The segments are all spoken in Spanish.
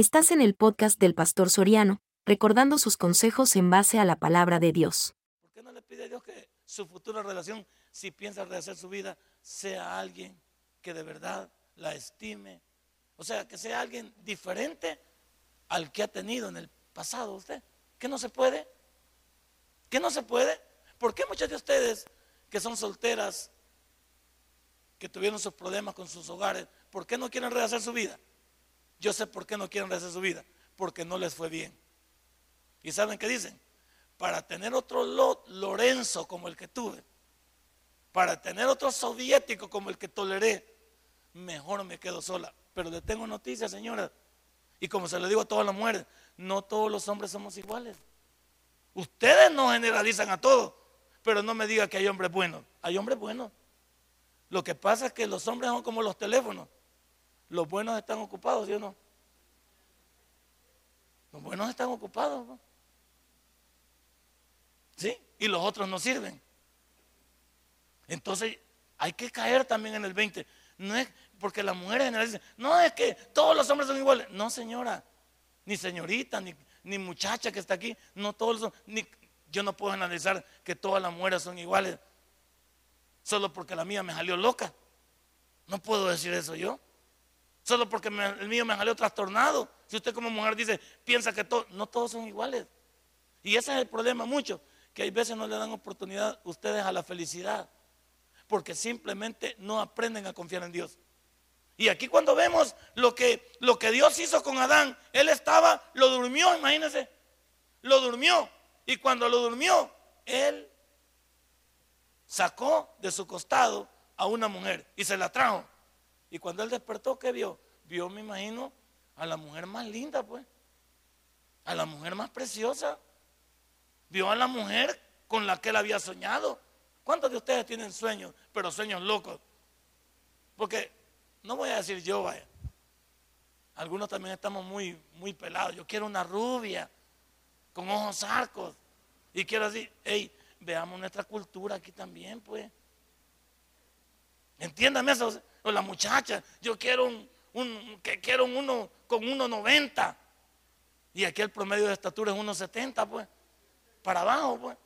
Estás en el podcast del Pastor Soriano, recordando sus consejos en base a la palabra de Dios. ¿Por qué no le pide a Dios que su futura relación, si piensa rehacer su vida, sea alguien que de verdad la estime? O sea, que sea alguien diferente al que ha tenido en el pasado usted. ¿Qué no se puede? ¿Qué no se puede? ¿Por qué muchas de ustedes que son solteras, que tuvieron sus problemas con sus hogares, ¿por qué no quieren rehacer su vida? Yo sé por qué no quieren rehacer su vida, porque no les fue bien. ¿Y saben qué dicen? Para tener otro Lorenzo como el que tuve, para tener otro soviético como el que toleré, mejor me quedo sola. Pero le tengo noticias, señora. Y como se lo digo a todas las mujeres, no todos los hombres somos iguales. Ustedes no generalizan a todos, pero no me diga que hay hombres buenos. Hay hombres buenos. Lo que pasa es que los hombres son como los teléfonos. Los buenos están ocupados, ¿sí o no? Los buenos están ocupados. ¿Sí? Y los otros no sirven. Entonces hay que caer también en el 20. No es porque las mujeres generalizan, no es que todos los hombres son iguales. No, señora, ni señorita, ni, ni muchacha que está aquí, no todos los yo no puedo analizar que todas las mujeres son iguales solo porque la mía me salió loca. No puedo decir eso yo. Solo porque el mío me salió trastornado. Si usted como mujer dice, piensa que no todos son iguales. Y ese es el problema mucho, que hay veces no le dan oportunidad ustedes a la felicidad, porque simplemente no aprenden a confiar en Dios. Y aquí cuando vemos lo que, lo que Dios hizo con Adán, él estaba, lo durmió, imagínense, lo durmió. Y cuando lo durmió, él sacó de su costado a una mujer y se la trajo. Y cuando él despertó, ¿qué vio? Vio, me imagino, a la mujer más linda, pues. A la mujer más preciosa. Vio a la mujer con la que él había soñado. ¿Cuántos de ustedes tienen sueños, pero sueños locos? Porque, no voy a decir yo, vaya. Algunos también estamos muy, muy pelados. Yo quiero una rubia, con ojos arcos. Y quiero decir, hey, veamos nuestra cultura aquí también, pues. Entiéndame eso o la muchacha, yo quiero un, que quiero uno con 1,90. Y aquí el promedio de estatura es 1,70, pues. Para abajo, pues.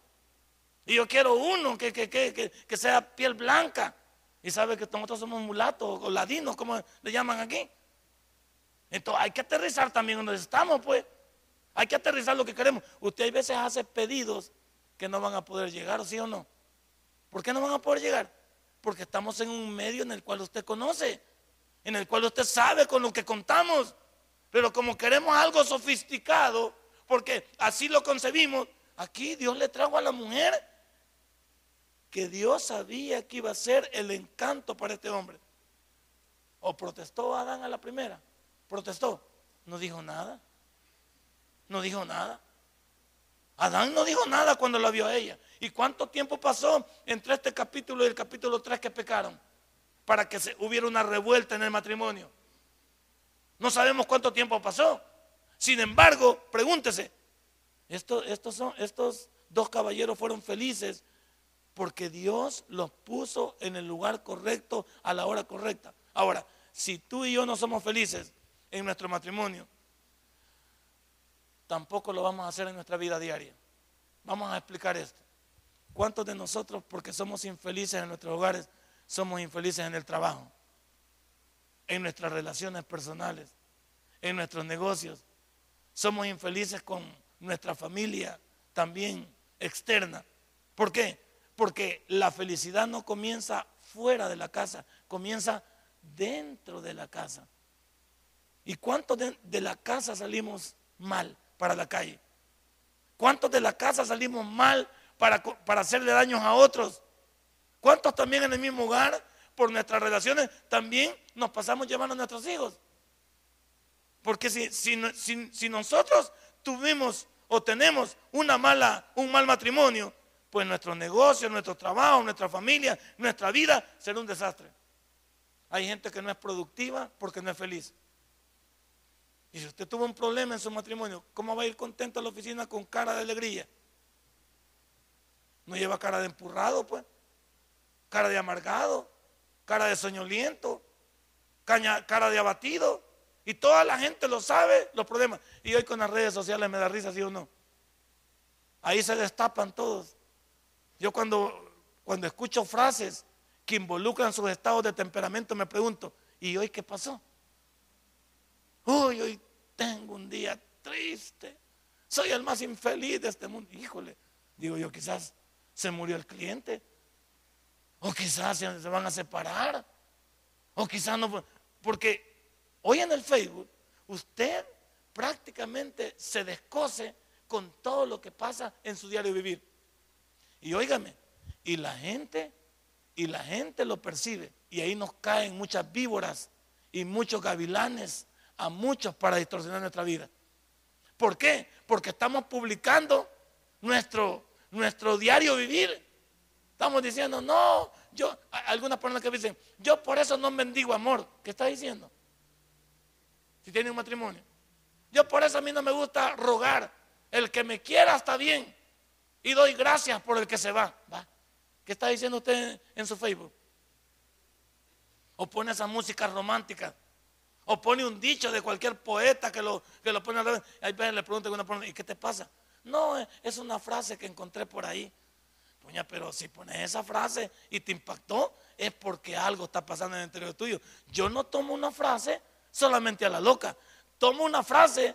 Y yo quiero uno que, que, que, que, sea piel blanca. Y sabe que nosotros somos mulatos o ladinos, como le llaman aquí. Entonces hay que aterrizar también donde estamos, pues. Hay que aterrizar lo que queremos. Usted a veces hace pedidos que no van a poder llegar, ¿sí o no? ¿Por qué no van a poder llegar? Porque estamos en un medio en el cual usted conoce, en el cual usted sabe con lo que contamos. Pero como queremos algo sofisticado, porque así lo concebimos, aquí Dios le trajo a la mujer que Dios sabía que iba a ser el encanto para este hombre. ¿O protestó Adán a la primera? ¿Protestó? No dijo nada. No dijo nada. Adán no dijo nada cuando la vio a ella. ¿Y cuánto tiempo pasó entre este capítulo y el capítulo 3 que pecaron? Para que se, hubiera una revuelta en el matrimonio. No sabemos cuánto tiempo pasó. Sin embargo, pregúntese, estos, dos caballeros fueron felices porque Dios los puso en el lugar correcto a la hora correcta. Ahora, si tú y yo no somos felices en nuestro matrimonio, tampoco lo vamos a hacer en nuestra vida diaria. Vamos a explicar esto. ¿Cuántos de nosotros, porque somos infelices en nuestros hogares, somos infelices en el trabajo, en nuestras relaciones personales, en nuestros negocios? Somos infelices con nuestra familia también externa. ¿Por qué? Porque la felicidad no comienza fuera de la casa, comienza dentro de la casa. ¿Y cuántos de, la casa salimos mal? Para la calle? ¿Cuántos de la casa salimos mal para, para hacerle daños a otros? ¿Cuántos también en el mismo hogar, por nuestras relaciones, también nos pasamos llevando a nuestros hijos? Porque si, si, si nosotros tuvimos o tenemos una mala, un mal matrimonio, pues nuestro negocio, nuestro trabajo, nuestra familia, nuestra vida será un desastre. Hay gente que no es productiva porque no es feliz. Y si usted tuvo un problema en su matrimonio, ¿cómo va a ir contento a la oficina con cara de alegría? No lleva cara de empurrado, pues. Cara de amargado, cara de soñoliento, cara de abatido. Y toda la gente lo sabe, los problemas. Y hoy con las redes sociales me da risa, ¿sí o no? Ahí se destapan todos. Yo cuando, cuando escucho frases que involucran sus estados de temperamento me pregunto, ¿y hoy qué pasó? Uy, hoy tengo un día triste. Soy el más infeliz de este mundo. Híjole, digo yo, quizás se murió el cliente. O quizás se van a separar. O quizás no. Porque Hoy en el Facebook, usted prácticamente se descose con todo lo que pasa en su diario vivir. Y óigame, y la gente, y la gente lo percibe. Y ahí nos caen muchas víboras y muchos gavilanes a muchos para distorsionar nuestra vida. ¿Por qué? Porque estamos publicando nuestro, nuestro diario vivir. Estamos diciendo, no, yo, algunas personas que dicen, yo por eso no mendigo amor. ¿Qué está diciendo? si tiene un matrimonio. Yo por eso a mí no me gusta rogar. El que me quiera está bien. Y doy gracias por el que se va. ¿Va? ¿Qué está diciendo usted en su Facebook? O pone esa música romántica. O pone un dicho de cualquier poeta que lo, que lo pone al Ahí le pregunta a una persona, ¿y qué te pasa? No, es una frase que encontré por ahí. Puña, pero si pones esa frase y te impactó, es porque algo está pasando en el interior tuyo. Yo no tomo una frase solamente a la loca. Tomo una frase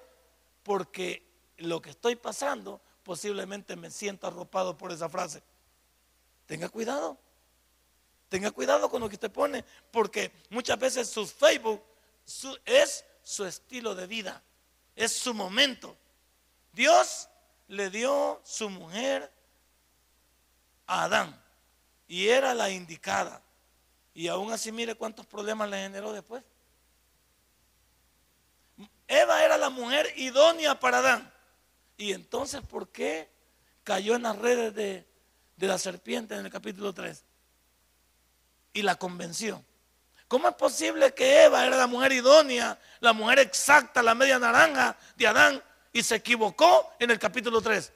porque lo que estoy pasando posiblemente me siento arropado por esa frase. Tenga cuidado. Tenga cuidado con lo que usted pone, porque muchas veces su Facebook es su estilo de vida, es su momento. Dios le dio su mujer a Adán y era la indicada. Y aún así mire cuántos problemas le generó después. Eva era la mujer idónea para Adán. Y entonces, ¿por qué cayó en las redes de, la serpiente en el capítulo 3? Y la convenció. ¿Cómo es posible que Eva era la mujer idónea, la mujer exacta, la media naranja de Adán y se equivocó en el capítulo 3?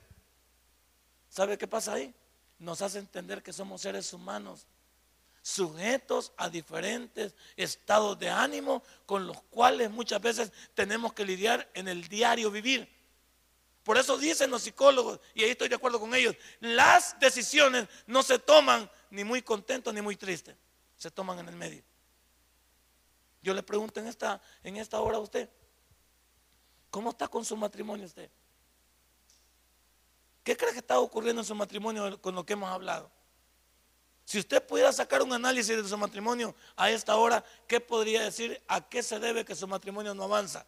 ¿Sabe qué pasa ahí? Nos hace entender que somos seres humanos sujetos a diferentes estados de ánimo con los cuales muchas veces tenemos que lidiar en el diario vivir. Por eso dicen los psicólogos, y ahí estoy de acuerdo con ellos, las decisiones no se toman ni muy contentos ni muy tristes, se toman en el medio. Yo le pregunto en esta, en esta hora a usted, ¿cómo está con su matrimonio usted? ¿Qué cree que está ocurriendo en su matrimonio con lo que hemos hablado? Si usted pudiera sacar un análisis de su matrimonio a esta hora, ¿qué podría decir a qué se debe que su matrimonio no avanza?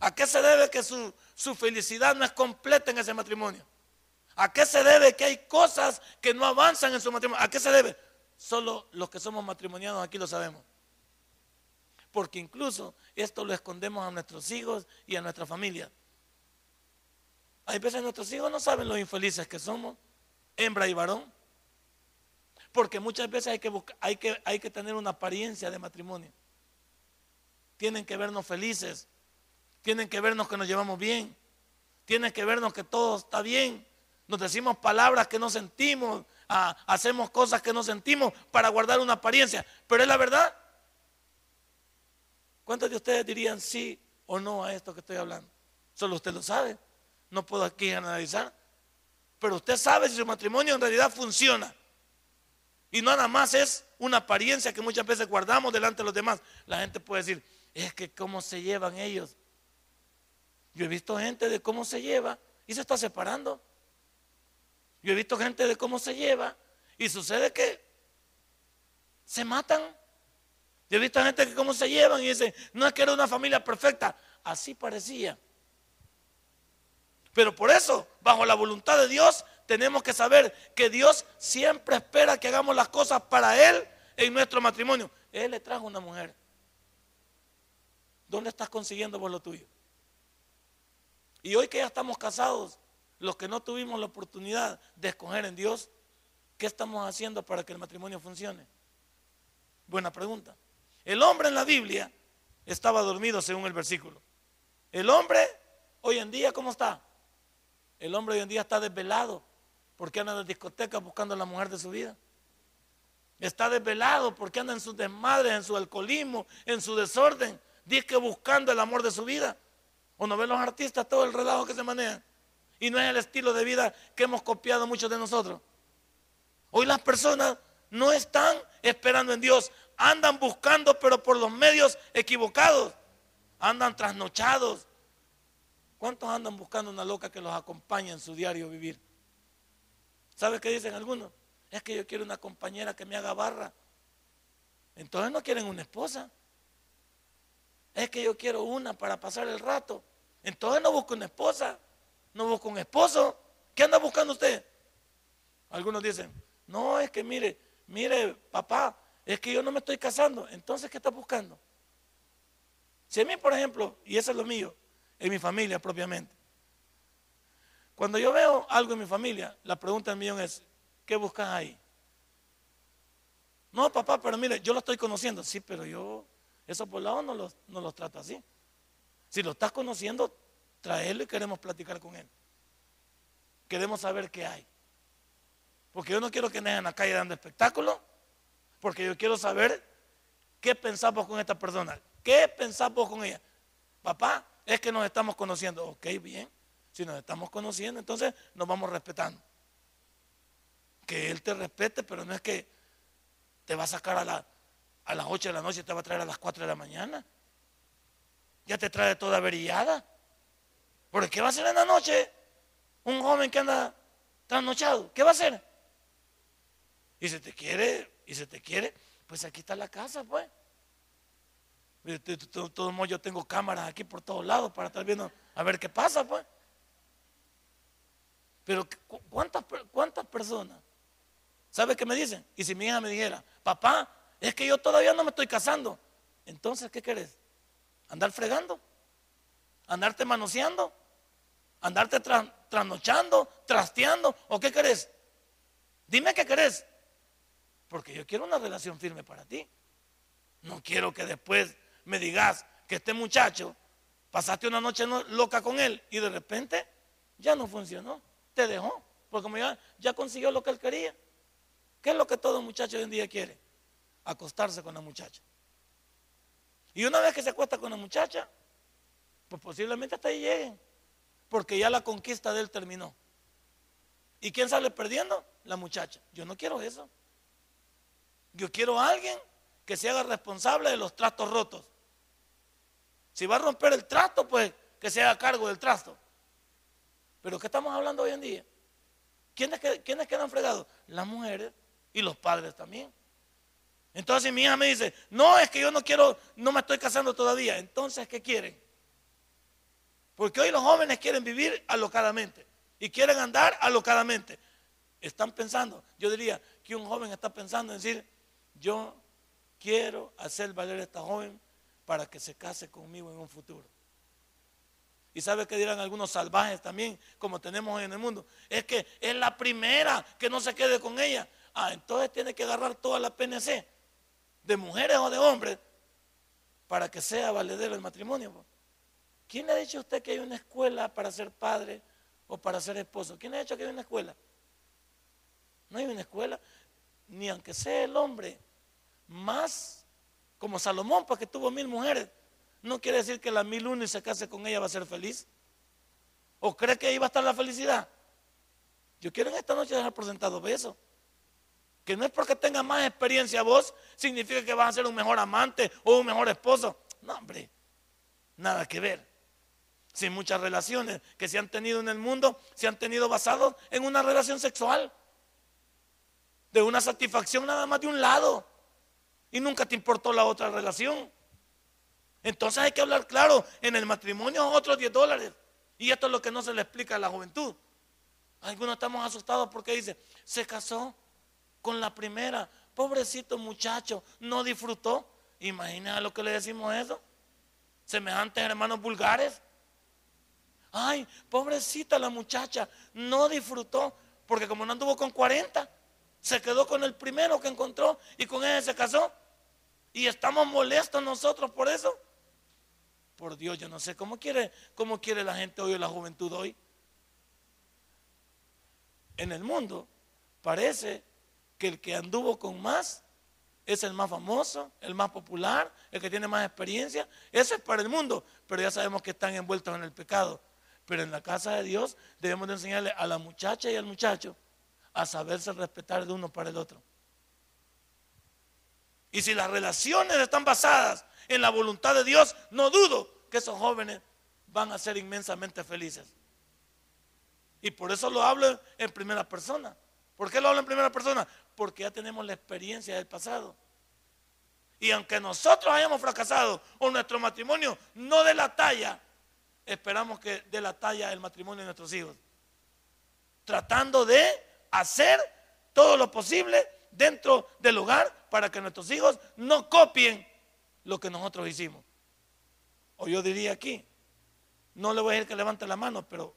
¿A qué se debe que su, su felicidad no es completa en ese matrimonio? ¿A qué se debe que hay cosas que no avanzan en su matrimonio? ¿A qué se debe? Solo los que somos matrimoniados aquí lo sabemos. Porque incluso esto lo escondemos a nuestros hijos y a nuestra familia. Hay veces nuestros hijos no saben lo infelices que somos, hembra y varón. Porque muchas veces hay que, hay, que, hay que tener una apariencia de matrimonio. Tienen que vernos felices. Tienen que vernos que nos llevamos bien. Tienen que vernos que todo está bien. Nos decimos palabras que no sentimos. Ah, hacemos cosas que no sentimos para guardar una apariencia. Pero es la verdad. ¿Cuántos de ustedes dirían sí o no a esto que estoy hablando? Solo usted lo sabe. No puedo aquí analizar. Pero usted sabe si su matrimonio en realidad funciona. Y nada más es una apariencia que muchas veces guardamos delante de los demás. La gente puede decir, es que cómo se llevan ellos. Yo he visto gente de cómo se lleva y se está separando. Yo he visto gente de cómo se lleva y sucede que se matan. Yo he visto gente que cómo se llevan y dicen, no es que era una familia perfecta. Así parecía. Pero por eso, bajo la voluntad de Dios, tenemos que saber que Dios siempre espera que hagamos las cosas para Él en nuestro matrimonio. Él le trajo una mujer. ¿Dónde estás consiguiendo por lo tuyo? Y hoy que ya estamos casados, los que no tuvimos la oportunidad de escoger en Dios, ¿qué estamos haciendo para que el matrimonio funcione? Buena pregunta. El hombre en la Biblia estaba dormido según el versículo. El hombre hoy en día, ¿cómo está? El hombre hoy en día está desvelado porque anda en discotecas buscando a la mujer de su vida. Está desvelado porque anda en sus desmadres, en su alcoholismo, en su desorden, dice que buscando el amor de su vida. O no ven los artistas todo el relajo que se maneja. Y no es el estilo de vida que hemos copiado muchos de nosotros. Hoy las personas no están esperando en Dios, andan buscando, pero por los medios equivocados. Andan trasnochados. ¿Cuántos andan buscando una loca que los acompañe en su diario vivir? ¿Sabe qué dicen algunos? Es que yo quiero una compañera que me haga barra. Entonces no quieren una esposa. Es que yo quiero una para pasar el rato. Entonces no busco una esposa. No busco un esposo. ¿Qué anda buscando usted? Algunos dicen, no, es que mire, mire, papá, es que yo no me estoy casando. Entonces, ¿qué está buscando? Si a mí, por ejemplo, y eso es lo mío, en mi familia propiamente, cuando yo veo algo en mi familia, la pregunta del millón es, ¿qué buscas ahí? No, papá, pero mire, yo lo estoy conociendo. Sí, pero yo, eso por lado no los, no los trato así. Si lo estás conociendo, traerlo y queremos platicar con él. Queremos saber qué hay. Porque yo no quiero que anden en la calle dando espectáculo, porque yo quiero saber qué pensamos con esta persona. ¿Qué pensamos con ella? Papá, es que nos estamos conociendo. Ok, bien. Si nos estamos conociendo, entonces nos vamos respetando. Que Él te respete, pero no es que te va a sacar a, a las 8 de la noche y te va a traer a las 4 de la mañana. Ya te trae toda averillada. Porque ¿qué va a hacer en la noche? Un joven que anda trasnochado. ¿Qué va a hacer? Y si te quiere, y si te quiere, pues aquí está la casa, pues. De todos yo tengo cámaras aquí por todos lados para estar viendo a ver qué pasa, pues. Pero ¿cuántas, cuántas personas? ¿Sabe qué me dicen? Y si mi hija me dijera, papá, es que yo todavía no me estoy casando. Entonces, ¿qué querés? ¿Andar fregando? ¿Andarte manoseando? ¿Andarte trasnochando? ¿Trasteando? ¿O qué querés? Dime qué querés. Porque yo quiero una relación firme para ti. No quiero que después me digas que este muchacho pasaste una noche loca con él y de repente ya no funcionó te dejó. Porque como ya, ya consiguió lo que él quería. ¿Qué es lo que todo muchacho hoy en día quiere? Acostarse con la muchacha. Y una vez que se acuesta con la muchacha, pues posiblemente hasta ahí lleguen. Porque ya la conquista de él terminó. ¿Y quién sale perdiendo? La muchacha. Yo no quiero eso. Yo quiero a alguien que se haga responsable de los trastos rotos. Si va a romper el trasto, pues que se haga cargo del trasto. Pero ¿qué estamos hablando hoy en día? ¿Quiénes, ¿Quiénes quedan fregados? Las mujeres y los padres también. Entonces mi hija me dice, no, es que yo no quiero, no me estoy casando todavía. Entonces, ¿qué quieren? Porque hoy los jóvenes quieren vivir alocadamente y quieren andar alocadamente. Están pensando, yo diría que un joven está pensando en decir, yo quiero hacer valer a esta joven para que se case conmigo en un futuro. Y sabe que dirán algunos salvajes también, como tenemos hoy en el mundo. Es que es la primera que no se quede con ella. Ah, entonces tiene que agarrar toda la PNC, de mujeres o de hombres, para que sea valedero el matrimonio. ¿Quién le ha dicho a usted que hay una escuela para ser padre o para ser esposo? ¿Quién le ha dicho que hay una escuela? No hay una escuela, ni aunque sea el hombre más como Salomón, porque tuvo mil mujeres no quiere decir que la mil uno y se case con ella va a ser feliz. ¿O cree que ahí va a estar la felicidad? Yo quiero en esta noche dejar por sentado eso. Que no es porque tenga más experiencia vos, significa que vas a ser un mejor amante o un mejor esposo. No, hombre, nada que ver. Si muchas relaciones que se han tenido en el mundo se han tenido basados en una relación sexual, de una satisfacción nada más de un lado, y nunca te importó la otra relación. Entonces hay que hablar claro, en el matrimonio otros 10 dólares. Y esto es lo que no se le explica a la juventud. Algunos estamos asustados porque dice, se casó con la primera, pobrecito muchacho, no disfrutó. Imagina lo que le decimos eso. Semejantes hermanos vulgares. Ay, pobrecita la muchacha, no disfrutó, porque como no anduvo con 40, se quedó con el primero que encontró y con ese se casó. Y estamos molestos nosotros por eso. Por Dios, yo no sé cómo quiere, cómo quiere la gente hoy o la juventud hoy. En el mundo parece que el que anduvo con más es el más famoso, el más popular, el que tiene más experiencia. Eso es para el mundo, pero ya sabemos que están envueltos en el pecado. Pero en la casa de Dios debemos de enseñarle a la muchacha y al muchacho a saberse respetar de uno para el otro. Y si las relaciones están basadas en la voluntad de Dios, no dudo que esos jóvenes van a ser inmensamente felices. Y por eso lo hablo en primera persona. ¿Por qué lo hablo en primera persona? Porque ya tenemos la experiencia del pasado. Y aunque nosotros hayamos fracasado o nuestro matrimonio no de la talla, esperamos que de la talla el matrimonio de nuestros hijos. Tratando de hacer todo lo posible dentro del hogar para que nuestros hijos no copien lo que nosotros hicimos. O yo diría aquí, no le voy a decir que levante la mano, pero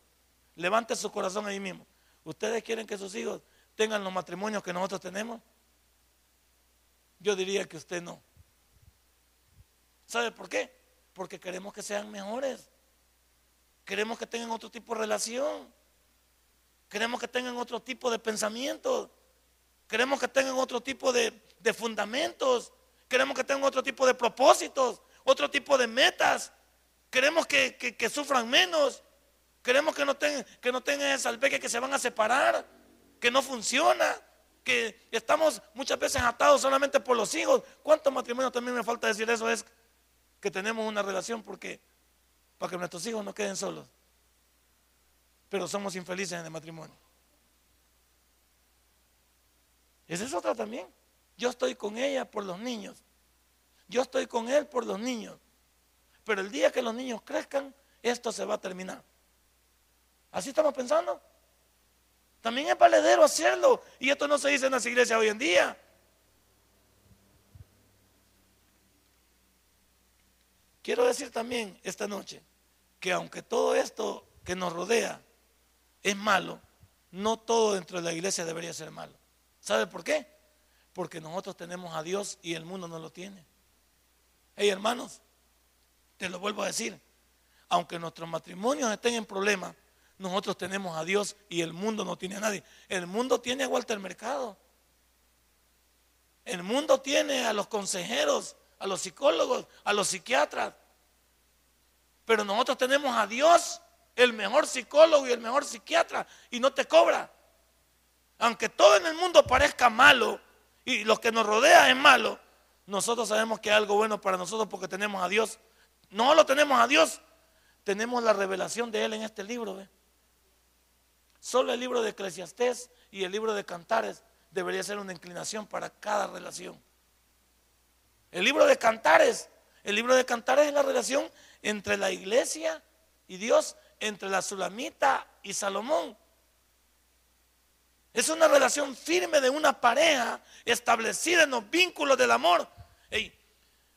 levante su corazón ahí mismo. ¿Ustedes quieren que sus hijos tengan los matrimonios que nosotros tenemos? Yo diría que usted no. ¿Sabe por qué? Porque queremos que sean mejores. Queremos que tengan otro tipo de relación. Queremos que tengan otro tipo de pensamiento. Queremos que tengan otro tipo de, fundamentos. Queremos que tengan otro tipo de propósitos, otro tipo de metas. Queremos que, sufran menos. Queremos que no, tengan, que no tengan esa albeque que se van a separar, que no funciona, que estamos muchas veces atados solamente por los hijos. ¿Cuántos matrimonios también me falta decir eso? Es que tenemos una relación porque para que nuestros hijos no queden solos. Pero somos infelices en el matrimonio. Esa es otra también. Yo estoy con ella por los niños. Yo estoy con él por los niños. Pero el día que los niños crezcan, esto se va a terminar. Así estamos pensando. También es valedero hacerlo. Y esto no se dice en las iglesias hoy en día. Quiero decir también esta noche que aunque todo esto que nos rodea es malo, no todo dentro de la iglesia debería ser malo. ¿Sabe por qué? Porque nosotros tenemos a Dios y el mundo no lo tiene. Hey hermanos, te lo vuelvo a decir, aunque nuestros matrimonios estén en problemas, nosotros tenemos a Dios y el mundo no tiene a nadie. El mundo tiene a Walter Mercado. El mundo tiene a los consejeros, a los psicólogos, a los psiquiatras. Pero nosotros tenemos a Dios, el mejor psicólogo y el mejor psiquiatra, y no te cobra. Aunque todo en el mundo parezca malo y lo que nos rodea es malo, nosotros sabemos que hay algo bueno para nosotros porque tenemos a Dios. No lo tenemos a Dios, tenemos la revelación de Él en este libro. Solo el libro de Eclesiastés y el libro de Cantares debería ser una inclinación para cada relación. El libro de Cantares, el libro de Cantares es la relación entre la iglesia y Dios, entre la Sulamita y Salomón. Es una relación firme de una pareja establecida en los vínculos del amor.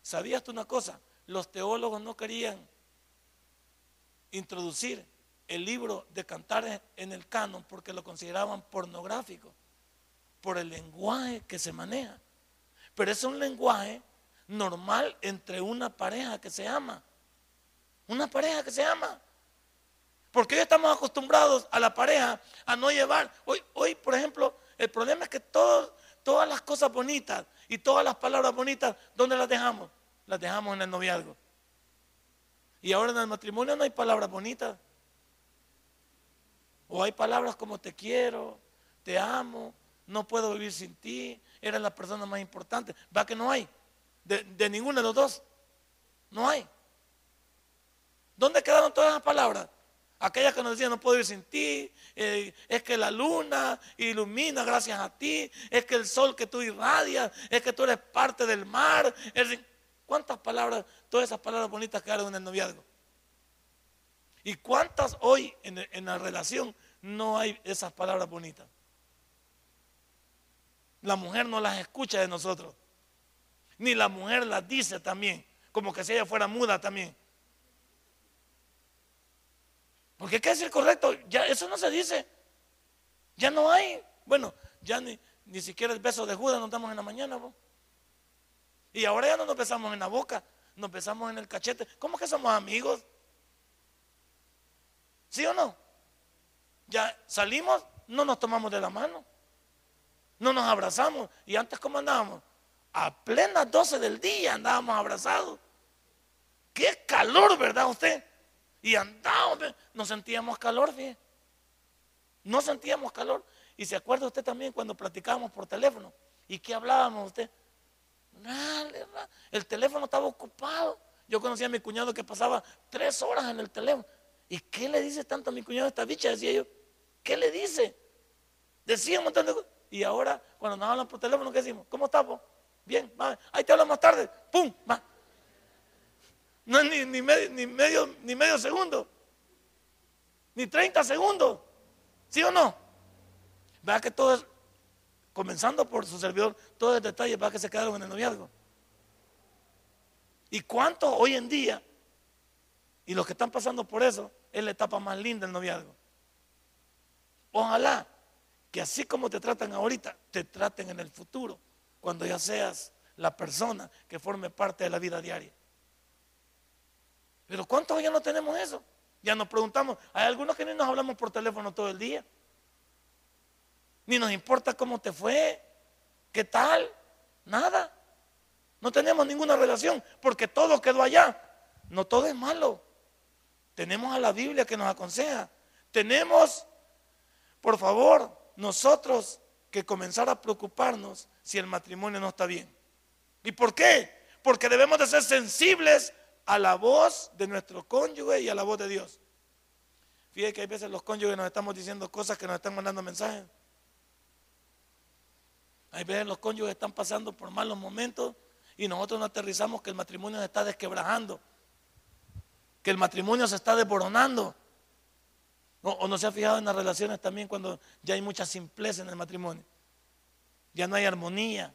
¿sabías tú una cosa? Los teólogos no querían introducir el libro de Cantares en el canon porque lo consideraban pornográfico por el lenguaje que se maneja. Pero es un lenguaje normal entre una pareja que se ama. Una pareja que se ama. Porque hoy estamos acostumbrados a la pareja a no llevar. Hoy, hoy por ejemplo, el problema es que todas las cosas bonitas y todas las palabras bonitas, ¿dónde las dejamos? Las dejamos en el noviazgo. Y ahora en el matrimonio no hay palabras bonitas. O hay palabras como te quiero, te amo, no puedo vivir sin ti, eres la persona más importante. Va que no hay. De, de ninguno de los dos. No hay. ¿Dónde quedaron todas esas palabras? Aquellas que nos decían, no puedo ir sin ti, eh, es que la luna ilumina gracias a ti, es que el sol que tú irradias, es que tú eres parte del mar. ¿Cuántas palabras, todas esas palabras bonitas quedaron en el noviazgo? ¿Y cuántas hoy en, en la relación no hay esas palabras bonitas? La mujer no las escucha de nosotros, ni la mujer las dice también, como que si ella fuera muda también. Porque hay que decir correcto, ya eso no se dice. Ya no hay. Bueno, ya ni, ni siquiera el beso de Judas nos damos en la mañana. Y ahora ya no nos besamos en la boca, nos besamos en el cachete. ¿Cómo que somos amigos? ¿Sí o no? Ya salimos, no nos tomamos de la mano, no nos abrazamos. ¿Y antes cómo andábamos? A plenas 12 del día andábamos abrazados. Qué calor, ¿verdad usted? Y andábamos, no sentíamos calor, fíjate. No sentíamos calor. Y se acuerda usted también cuando platicábamos por teléfono. ¿Y qué hablábamos usted? el teléfono estaba ocupado. Yo conocía a mi cuñado que pasaba tres horas en el teléfono. ¿Y qué le dice tanto a mi cuñado esta bicha? Decía yo. ¿Qué le dice? Decía un montón de cosas. Y ahora, cuando nos hablan por teléfono, ¿qué decimos? ¿Cómo estamos? Bien, va. ahí te hablo más tarde. ¡Pum! Va. No es ni, ni, medio, ni, medio, ni medio segundo. Ni 30 segundos. ¿Sí o no? Vea que todo es, comenzando por su servidor, todo el detalle, va que se quedaron en el noviazgo. ¿Y cuánto hoy en día? Y los que están pasando por eso, es la etapa más linda del noviazgo. Ojalá que así como te tratan ahorita, te traten en el futuro, cuando ya seas la persona que forme parte de la vida diaria. Pero ¿cuántos ya no tenemos eso? Ya nos preguntamos, hay algunos que ni nos hablamos por teléfono todo el día. Ni nos importa cómo te fue, qué tal, nada. No tenemos ninguna relación porque todo quedó allá. No todo es malo. Tenemos a la Biblia que nos aconseja. Tenemos, por favor, nosotros que comenzar a preocuparnos si el matrimonio no está bien. ¿Y por qué? Porque debemos de ser sensibles a la voz de nuestro cónyuge y a la voz de Dios. Fíjate que hay veces los cónyuges nos estamos diciendo cosas que nos están mandando mensajes. Hay veces los cónyuges están pasando por malos momentos y nosotros no aterrizamos que el matrimonio se está desquebrajando, que el matrimonio se está desboronando. O, no se ha fijado en las relaciones también cuando ya hay mucha simpleza en el matrimonio. Ya no hay armonía,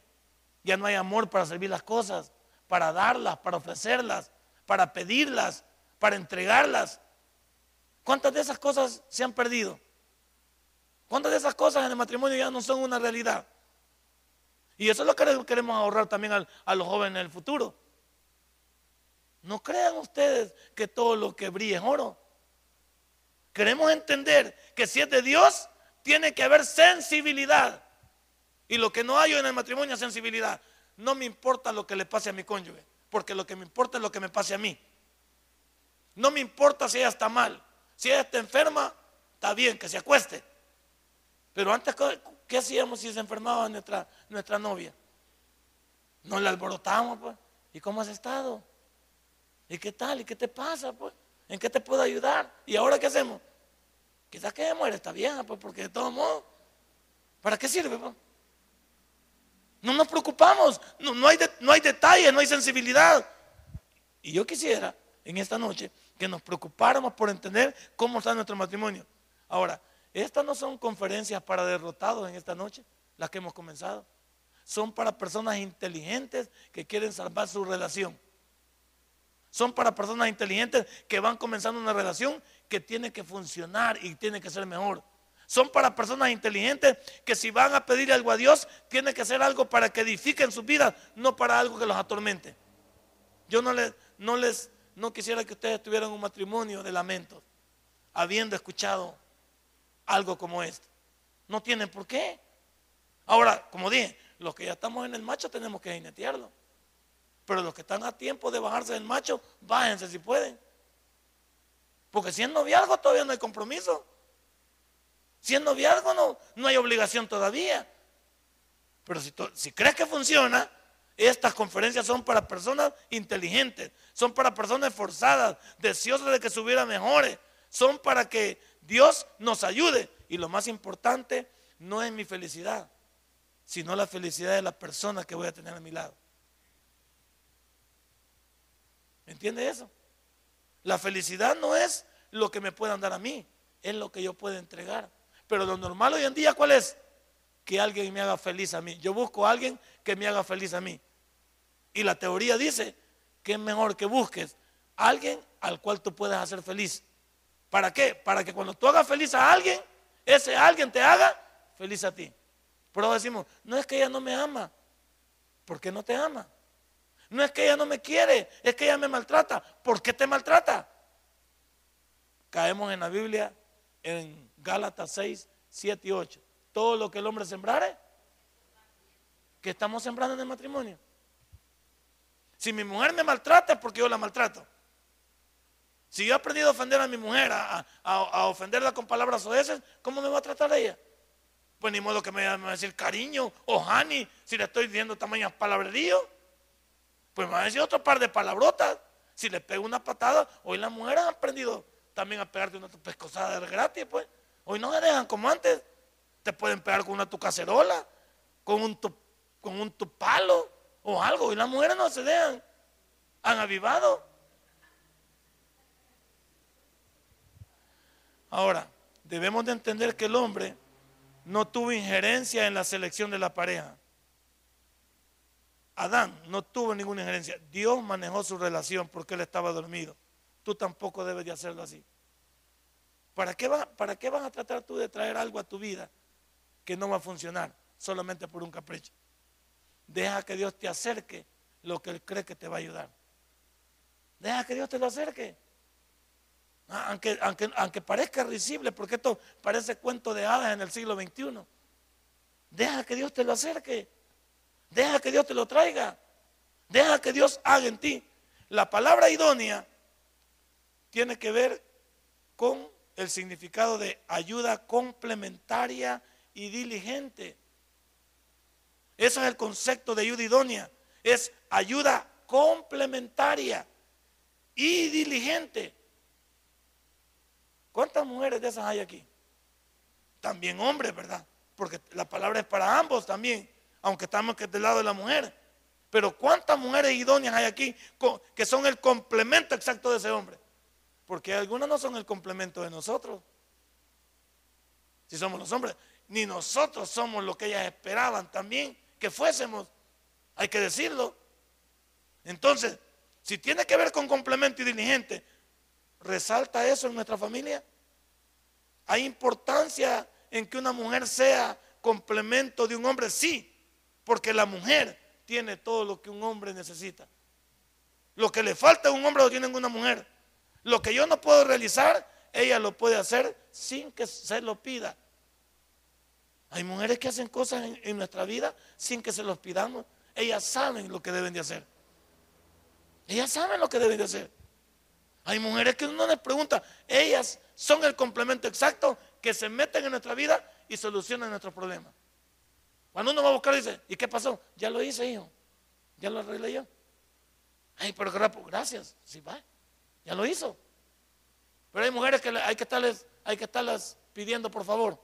ya no hay amor para servir las cosas, para darlas, para ofrecerlas, para pedirlas, para entregarlas. ¿Cuántas de esas cosas se han perdido? ¿Cuántas de esas cosas en el matrimonio ya no son una realidad? Y eso es lo que queremos ahorrar también a los jóvenes en el futuro. No crean ustedes que todo lo que brilla es oro. Queremos entender que si es de Dios, tiene que haber sensibilidad. Y lo que no hay en el matrimonio es sensibilidad. No me importa lo que le pase a mi cónyuge, porque lo que me importa es lo que me pase a mí. No me importa si ella está mal. Si ella está enferma, está bien, que se acueste. Pero antes, ¿qué hacíamos si se enfermaba nuestra, nuestra novia? Nos la alborotábamos, pues. ¿Y cómo has estado? ¿Y qué tal? ¿Y qué te pasa, pues? ¿En qué te puedo ayudar? ¿Y ahora qué hacemos? Quizás que muere esta vieja, pues, porque de todo modo, ¿para qué sirve? Pues? No nos preocupamos, no, hay no hay detalle, no hay sensibilidad. Y yo quisiera en esta noche que nos preocupáramos por entender cómo está nuestro matrimonio. Ahora, estas no son conferencias para derrotados en esta noche, las que hemos comenzado. Son para personas inteligentes que quieren salvar su relación. Son para personas inteligentes que van comenzando una relación que tiene que funcionar y tiene que ser mejor. Son para personas inteligentes que si van a pedir algo a Dios, tiene que hacer algo para que edifiquen sus vidas, no para algo que los atormente. Yo no les, no les, no quisiera que ustedes tuvieran un matrimonio de lamentos, habiendo escuchado algo como esto. No tienen por qué. Ahora, como dije, los que ya estamos en el macho tenemos que jinetearlo. Pero los que están a tiempo de bajarse del macho, bájense si pueden. Porque si es noviazgo todavía no hay compromiso. Si es no, no hay obligación todavía. Pero si, si crees que funciona, estas conferencias son para personas inteligentes, son para personas esforzadas, deseosas de que su vida mejore, son para que Dios nos ayude. Y lo más importante no es mi felicidad, sino la felicidad de la persona que voy a tener a mi lado. ¿Me entiende eso? La felicidad no es lo que me puedan dar a mí, es lo que yo puedo entregar. Pero lo normal hoy en día, ¿cuál es? Que alguien me haga feliz a mí. Yo busco a alguien que me haga feliz a mí. Y la teoría dice que es mejor que busques a alguien al cual tú puedas hacer feliz. ¿Para qué? Para que cuando tú hagas feliz a alguien, ese alguien te haga feliz a ti. Pero decimos, no es que ella no me ama. ¿Por qué no te ama? No es que ella no me quiere, es que ella me maltrata. ¿Por qué te maltrata? Caemos en la Biblia en Gálatas 6, 7 y 8. Todo lo que el hombre sembrare, que estamos sembrando en el matrimonio. Si mi mujer me maltrata es porque yo la maltrato. Si yo he aprendido a ofender a mi mujer, a, ofenderla con palabras oeces, ¿cómo me va a tratar ella? Pues ni modo que me va a decir cariño o honey si le estoy diciendo tamaños palabrerío. Pues me va a decir otro par de palabrotas. Si le pego una patada, hoy las mujeres han aprendido también a pegarte una pescosada gratis, pues. Hoy no se dejan como antes. Te pueden pegar con una tu cacerola, con un tu, con un tu palo o algo. Y las mujeres no se dejan. Han avivado. Ahora, debemos de entender que el hombre no tuvo injerencia en la selección de la pareja. Adán no tuvo ninguna injerencia. Dios manejó su relación porque él estaba dormido. Tú tampoco debes de hacerlo así. ¿Para qué, ¿Para qué vas a tratar tú de traer algo a tu vida que no va a funcionar solamente por un capricho? Deja que Dios te acerque lo que Él cree que te va a ayudar. Deja que Dios te lo acerque. Ah, aunque, aunque, aunque parezca risible, porque esto parece cuento de hadas en el siglo XXI. Deja que Dios te lo acerque. Deja que Dios te lo traiga. Deja que Dios haga en ti. La palabra idónea tiene que ver con el significado de ayuda complementaria y diligente. Ese es el concepto de ayuda idónea. Es ayuda complementaria y diligente. ¿Cuántas mujeres de esas hay aquí? También hombres, ¿verdad? Porque la palabra es para ambos también aunque estamos del lado de la mujer. Pero ¿cuántas mujeres idóneas hay aquí que son el complemento exacto de ese hombre? Porque algunas no son el complemento de nosotros. Si somos los hombres, ni nosotros somos lo que ellas esperaban también que fuésemos. Hay que decirlo. Entonces, si tiene que ver con complemento y diligente, ¿resalta eso en nuestra familia? ¿Hay importancia en que una mujer sea complemento de un hombre? Sí, porque la mujer tiene todo lo que un hombre necesita. Lo que le falta a un hombre lo tiene una mujer. Lo que yo no puedo realizar, ella lo puede hacer sin que se lo pida. Hay mujeres que hacen cosas en, nuestra vida sin que se los pidamos. Ellas saben lo que deben de hacer. Ellas saben lo que deben de hacer. Hay mujeres que uno les pregunta, ellas son el complemento exacto que se meten en nuestra vida y solucionan nuestros problemas. Cuando uno va a buscar, dice, ¿y qué pasó? Ya lo hice, hijo. Ya lo arreglé yo. Ay, pero gracias. Sí, va. Ya lo hizo. Pero hay mujeres que hay que estarles, hay que estarlas pidiendo, por favor.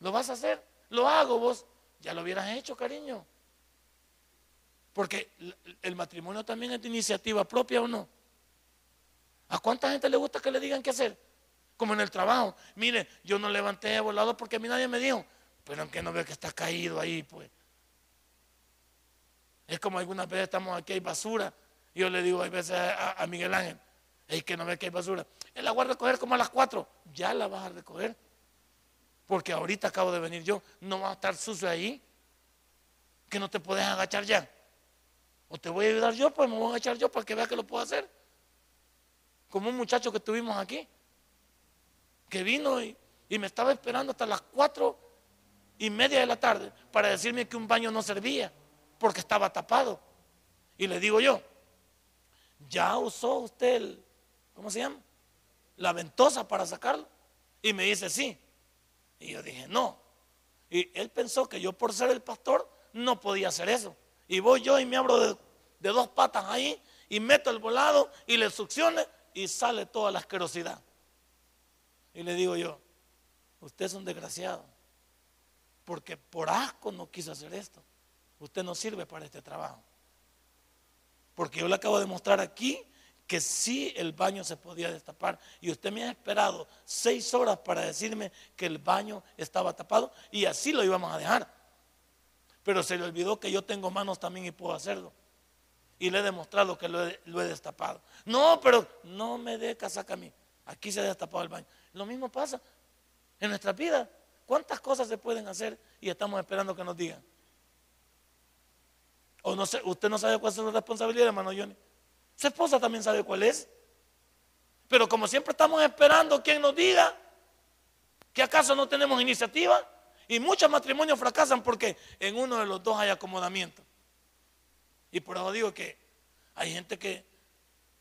¿Lo vas a hacer? Lo hago vos. Ya lo hubieras hecho, cariño. Porque el matrimonio también es de iniciativa propia o no. ¿A cuánta gente le gusta que le digan qué hacer? Como en el trabajo. Mire, yo no levanté volado porque a mí nadie me dijo pero aunque no veo que está caído ahí, pues. Es como algunas veces estamos aquí, hay basura. Yo le digo a veces a, Miguel Ángel, es que no ve que hay basura. Él la voy a recoger como a las cuatro. Ya la vas a recoger. Porque ahorita acabo de venir yo. No va a estar sucio ahí. Que no te puedes agachar ya. O te voy a ayudar yo, pues me voy a agachar yo para que vea que lo puedo hacer. Como un muchacho que tuvimos aquí. Que vino y, y me estaba esperando hasta las cuatro y media de la tarde para decirme que un baño no servía porque estaba tapado. Y le digo yo, ¿ya usó usted el, ¿cómo se llama? La ventosa para sacarlo. Y me dice, sí. Y yo dije, no. Y él pensó que yo por ser el pastor no podía hacer eso. Y voy yo y me abro de, dos patas ahí y meto el volado y le succione y sale toda la asquerosidad. Y le digo yo, usted es un desgraciado porque por asco no quiso hacer esto. Usted no sirve para este trabajo. Porque yo le acabo de mostrar aquí que sí el baño se podía destapar. Y usted me ha esperado seis horas para decirme que el baño estaba tapado y así lo íbamos a dejar. Pero se le olvidó que yo tengo manos también y puedo hacerlo. Y le he demostrado que lo he, destapado. No, pero no me dé casaca a mí. Aquí se ha destapado el baño. Lo mismo pasa en nuestra vida. ¿Cuántas cosas se pueden hacer y estamos esperando que nos digan? Usted no sabe cuál es su responsabilidad, hermano Johnny. Su esposa también sabe cuál es. Pero como siempre estamos esperando quien nos diga que acaso no tenemos iniciativa y muchos matrimonios fracasan porque en uno de los dos hay acomodamiento. Y por eso digo que hay gente que,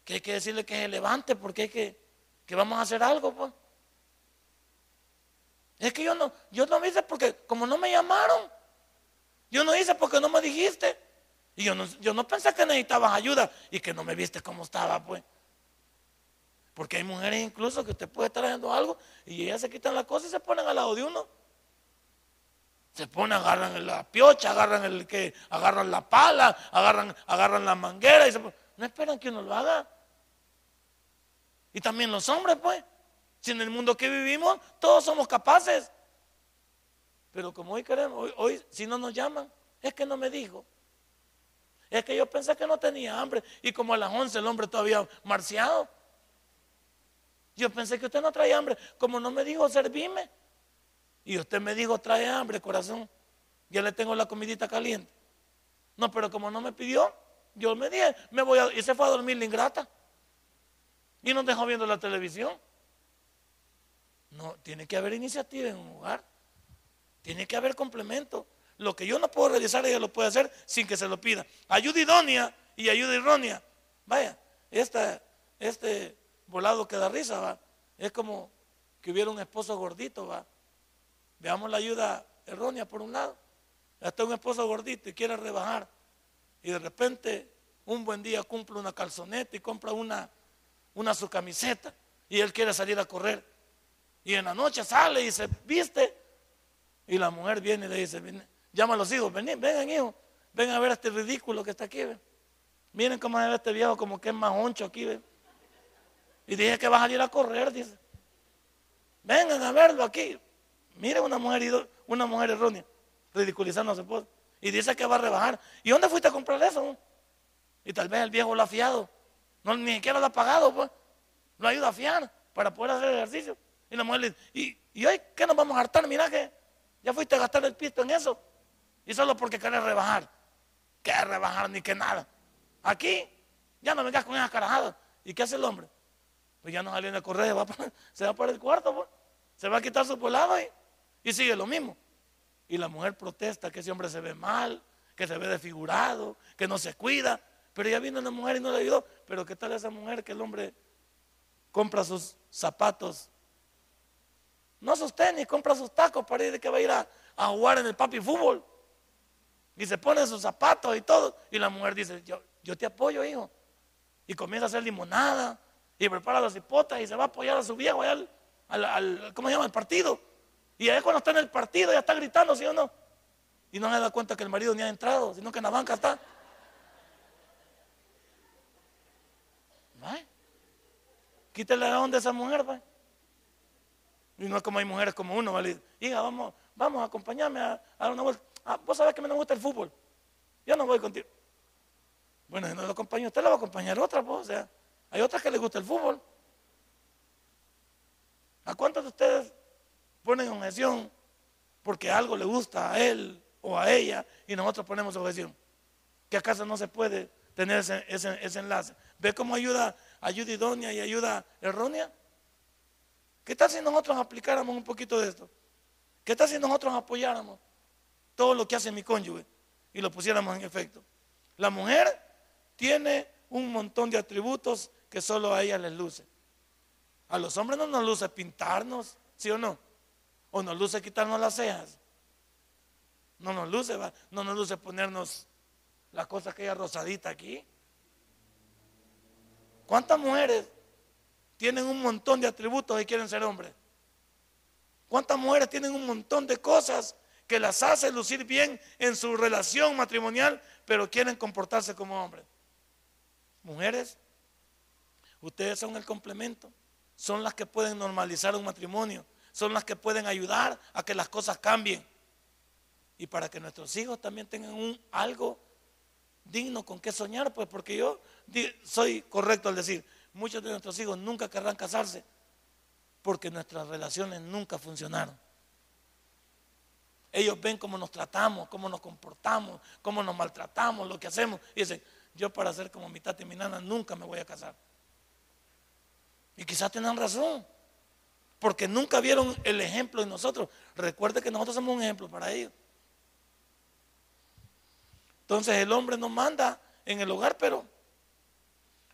que hay que decirle que se levante porque hay que, que vamos a hacer algo, pues. Es que yo no, yo no me hice porque como no me llamaron, yo no hice porque no me dijiste. Y yo no, yo no pensé que necesitabas ayuda y que no me viste cómo estaba, pues. Porque hay mujeres incluso que usted puede estar haciendo algo y ellas se quitan la cosa y se ponen al lado de uno. Se ponen, agarran la piocha, agarran el que, agarran la pala, agarran, agarran la manguera y se no esperan que uno lo haga. Y también los hombres, pues. Si en el mundo que vivimos todos somos capaces. Pero como hoy queremos, hoy, si no nos llaman, es que no me dijo. Es que yo pensé que no tenía hambre y como a las 11 el hombre todavía marciado. Yo pensé que usted no traía hambre, como no me dijo servime. Y usted me dijo trae hambre, corazón. Ya le tengo la comidita caliente. No, pero como no me pidió, yo me dije, me voy a, y se fue a dormir la ingrata. Y nos dejó viendo la televisión. No, tiene que haber iniciativa en un hogar. Tiene que haber complemento. Lo que yo no puedo realizar, ella lo puede hacer sin que se lo pida. Ayuda idónea y ayuda errónea. Vaya, este volado que da risa, va. Es como que hubiera un esposo gordito, va. Veamos la ayuda errónea por un lado. Hasta un esposo gordito y quiere rebajar. Y de repente, un buen día cumple una calzoneta y compra una, una su camiseta. Y él quiere salir a correr. Y en la noche sale y se viste y la mujer viene y le dice, llama a los hijos, ven, vengan hijos, vengan a ver a este ridículo que está aquí. Miren cómo es este viejo como que es más honcho aquí. Y dije que va a salir a correr, dice. Vengan a verlo aquí. Miren una mujer, una mujer errónea, ridiculizando a su esposa. Y dice que va a rebajar. ¿Y dónde fuiste a comprar eso? Y tal vez el viejo lo ha fiado. Ni siquiera lo ha pagado, pues. Lo ayuda a fiar para poder hacer ejercicio. Y la mujer le dice, ¿y, y hoy qué nos vamos a hartar? Mira que ya fuiste a gastar el pisto en eso. Y solo porque querés rebajar. ¿Qué rebajar ni que nada? Aquí, ya no vengas con esas carajadas. ¿Y qué hace el hombre? Pues ya no sale en el se va para el cuarto, pues. se va a quitar su polado y, y sigue lo mismo. Y la mujer protesta que ese hombre se ve mal, que se ve desfigurado, que no se cuida. Pero ya vino una mujer y no le ayudó. Pero ¿qué tal esa mujer que el hombre compra sus zapatos no sus tenis, compra sus tacos para ir que va a ir a, jugar en el papi fútbol. Y se pone sus zapatos y todo. Y la mujer dice, yo, yo te apoyo, hijo. Y comienza a hacer limonada. Y prepara las hipotas y se va a apoyar a su viejo al, al, ¿cómo se llama? El partido. Y ahí cuando está en el partido ya está gritando, ¿sí o no? Y no se da cuenta que el marido ni ha entrado, sino que en la banca está. ¿Vale? Quítale la onda a esa mujer, ¿vale? Y no es como hay mujeres como uno, ¿vale? Hija, vamos, vamos a acompañarme a, dar una vuelta. Ah, vos sabés que me no gusta el fútbol. Yo no voy contigo. Bueno, si no lo acompaño, usted la va a acompañar otra, pues. O sea, hay otras que les gusta el fútbol. ¿A cuántos de ustedes ponen objeción porque algo le gusta a él o a ella y nosotros ponemos objeción? ¿Que acaso no se puede tener ese, ese enlace? ¿Ve cómo ayuda, ayuda idónea y ayuda errónea? ¿Qué tal si nosotros aplicáramos un poquito de esto? ¿Qué tal si nosotros apoyáramos todo lo que hace mi cónyuge y lo pusiéramos en efecto? La mujer tiene un montón de atributos que solo a ella les luce. A los hombres no nos luce pintarnos, ¿sí o no? O nos luce quitarnos las cejas. No nos luce, no nos luce ponernos la cosa aquella rosadita aquí. ¿Cuántas mujeres tienen un montón de atributos y quieren ser hombres. ¿Cuántas mujeres tienen un montón de cosas que las hace lucir bien en su relación matrimonial, pero quieren comportarse como hombres? Mujeres, ustedes son el complemento, son las que pueden normalizar un matrimonio, son las que pueden ayudar a que las cosas cambien y para que nuestros hijos también tengan un algo digno con qué soñar, pues porque yo soy correcto al decir, Muchos de nuestros hijos nunca querrán casarse porque nuestras relaciones nunca funcionaron. Ellos ven cómo nos tratamos, cómo nos comportamos, cómo nos maltratamos, lo que hacemos. Y dicen, yo para ser como mi tata y mi nana nunca me voy a casar. Y quizás tengan razón, porque nunca vieron el ejemplo en nosotros. Recuerde que nosotros somos un ejemplo para ellos. Entonces el hombre nos manda en el hogar, pero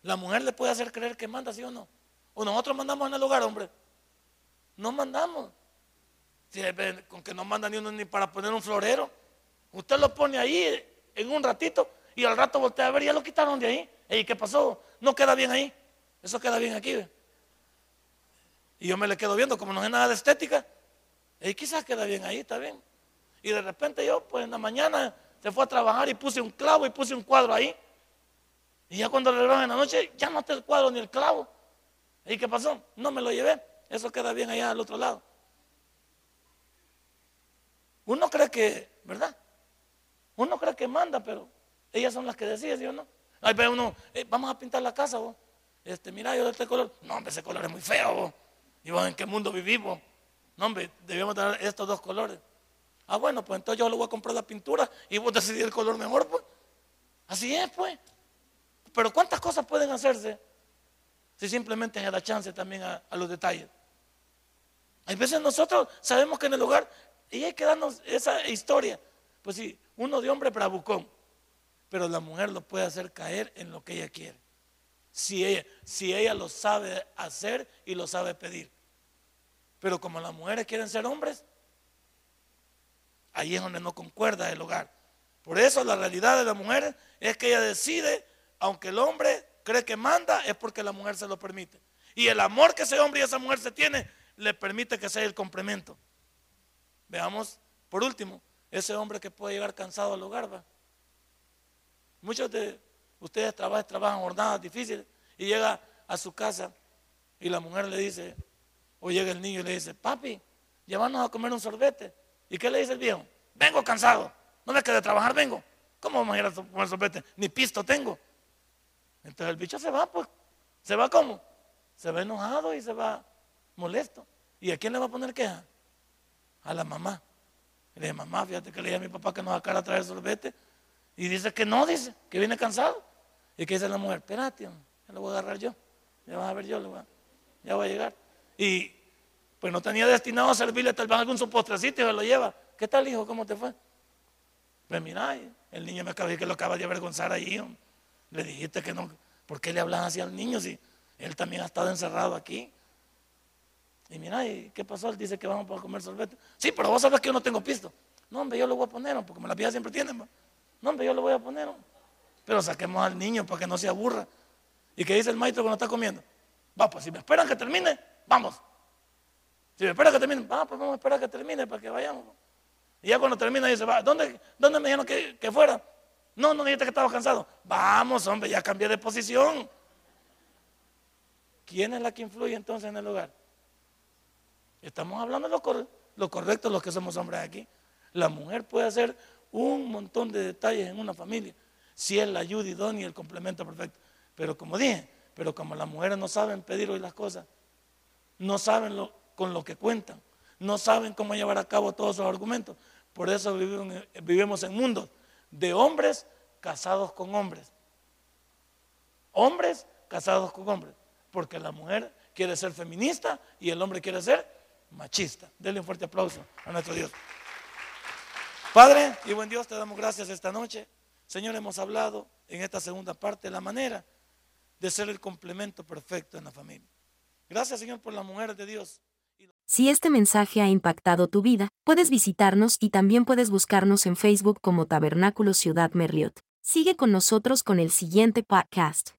la mujer le puede hacer creer que manda, ¿sí o no? O nosotros mandamos en el hogar, hombre. No mandamos. Con que no manda ni uno ni para poner un florero. Usted lo pone ahí en un ratito y al rato voltea a ver, ya lo quitaron de ahí. ¿Y qué pasó? No queda bien ahí. Eso queda bien aquí. Y yo me le quedo viendo, como no es nada de estética. Y quizás queda bien ahí, está bien. Y de repente yo, pues en la mañana se fue a trabajar y puse un clavo y puse un cuadro ahí. Y ya cuando le en la noche, ya no está el cuadro ni el clavo. ¿Y qué pasó? No me lo llevé. Eso queda bien allá al otro lado. Uno cree que, ¿verdad? Uno cree que manda, pero ellas son las que deciden, ¿sí o no? Ahí ve uno, eh, vamos a pintar la casa, vos. Este, mira, yo de este color. No, hombre, ese color es muy feo, vos. Y vos, ¿en qué mundo vivimos? No, hombre, debemos tener estos dos colores. Ah, bueno, pues entonces yo le voy a comprar la pintura y vos decidís el color mejor, pues. Así es, pues. Pero ¿cuántas cosas pueden hacerse si simplemente se da chance también a, a los detalles? Hay veces nosotros sabemos que en el hogar, y hay que darnos esa historia. Pues sí, uno de hombre bravucón, pero la mujer lo puede hacer caer en lo que ella quiere. Si ella, si ella lo sabe hacer y lo sabe pedir. Pero como las mujeres quieren ser hombres, ahí es donde no concuerda el hogar. Por eso la realidad de la mujer es que ella decide, aunque el hombre cree que manda, es porque la mujer se lo permite. Y el amor que ese hombre y esa mujer se tiene le permite que sea el complemento. Veamos, por último, ese hombre que puede llegar cansado al hogar, va. Muchos de ustedes trabajan, trabajan jornadas difíciles y llega a su casa y la mujer le dice, o llega el niño y le dice, papi, llévanos a comer un sorbete. ¿Y qué le dice el viejo? Vengo cansado, no me quedé trabajar, vengo. ¿Cómo vamos a ir a comer sorbete? Ni pisto tengo. Entonces el bicho se va, pues. ¿Se va cómo? Se va enojado y se va molesto. ¿Y a quién le va a poner queja? A la mamá. le dije, mamá, fíjate que le dije a mi papá que nos sacara a traer sorbete. Y dice que no, dice, que viene cansado. Y que dice la mujer, espérate, ya lo voy a agarrar yo. Ya vas a ver yo, ya voy a llegar. Y pues no tenía destinado a servirle tal vez algún su postrecito y se lo lleva. ¿Qué tal, hijo? ¿Cómo te fue? Pues mira, el niño me acaba que lo acaba de avergonzar allí. Le dijiste que no. ¿Por qué le hablan así al niño si él también ha estado encerrado aquí? Y mira, ¿y qué pasó? Él dice que vamos a comer sorbete. Sí, pero vos sabes que yo no tengo pisto. No, hombre, yo lo voy a poner, porque me la vida siempre tienen. No, hombre, yo lo voy a poner. Pero saquemos al niño para que no se aburra. ¿Y qué dice el maestro cuando está comiendo? Va, pues si me esperan que termine, vamos. Si me esperan que termine, va, pues vamos a esperar que termine para que vayamos. Y ya cuando termina dice, va, ¿dónde, dónde me dijeron que, que fuera? No, no dijiste que estaba cansado. Vamos, hombre, ya cambié de posición. ¿Quién es la que influye entonces en el hogar? Estamos hablando de lo, correcto los que somos hombres aquí. La mujer puede hacer un montón de detalles en una familia si es la ayuda idónea y el complemento perfecto. Pero como dije, pero como las mujeres no saben pedir hoy las cosas, no saben con lo que cuentan, no saben cómo llevar a cabo todos esos argumentos. Por eso vivimos, vivimos en mundos de hombres casados con hombres. Hombres casados con hombres. Porque la mujer quiere ser feminista y el hombre quiere ser machista. Denle un fuerte aplauso a nuestro Dios. Padre y buen Dios, te damos gracias esta noche. Señor, hemos hablado en esta segunda parte la manera de ser el complemento perfecto en la familia. Gracias, Señor, por la mujer de Dios. Si este mensaje ha impactado tu vida, puedes visitarnos y también puedes buscarnos en Facebook como Tabernáculo Ciudad Merliot. Sigue con nosotros con el siguiente podcast.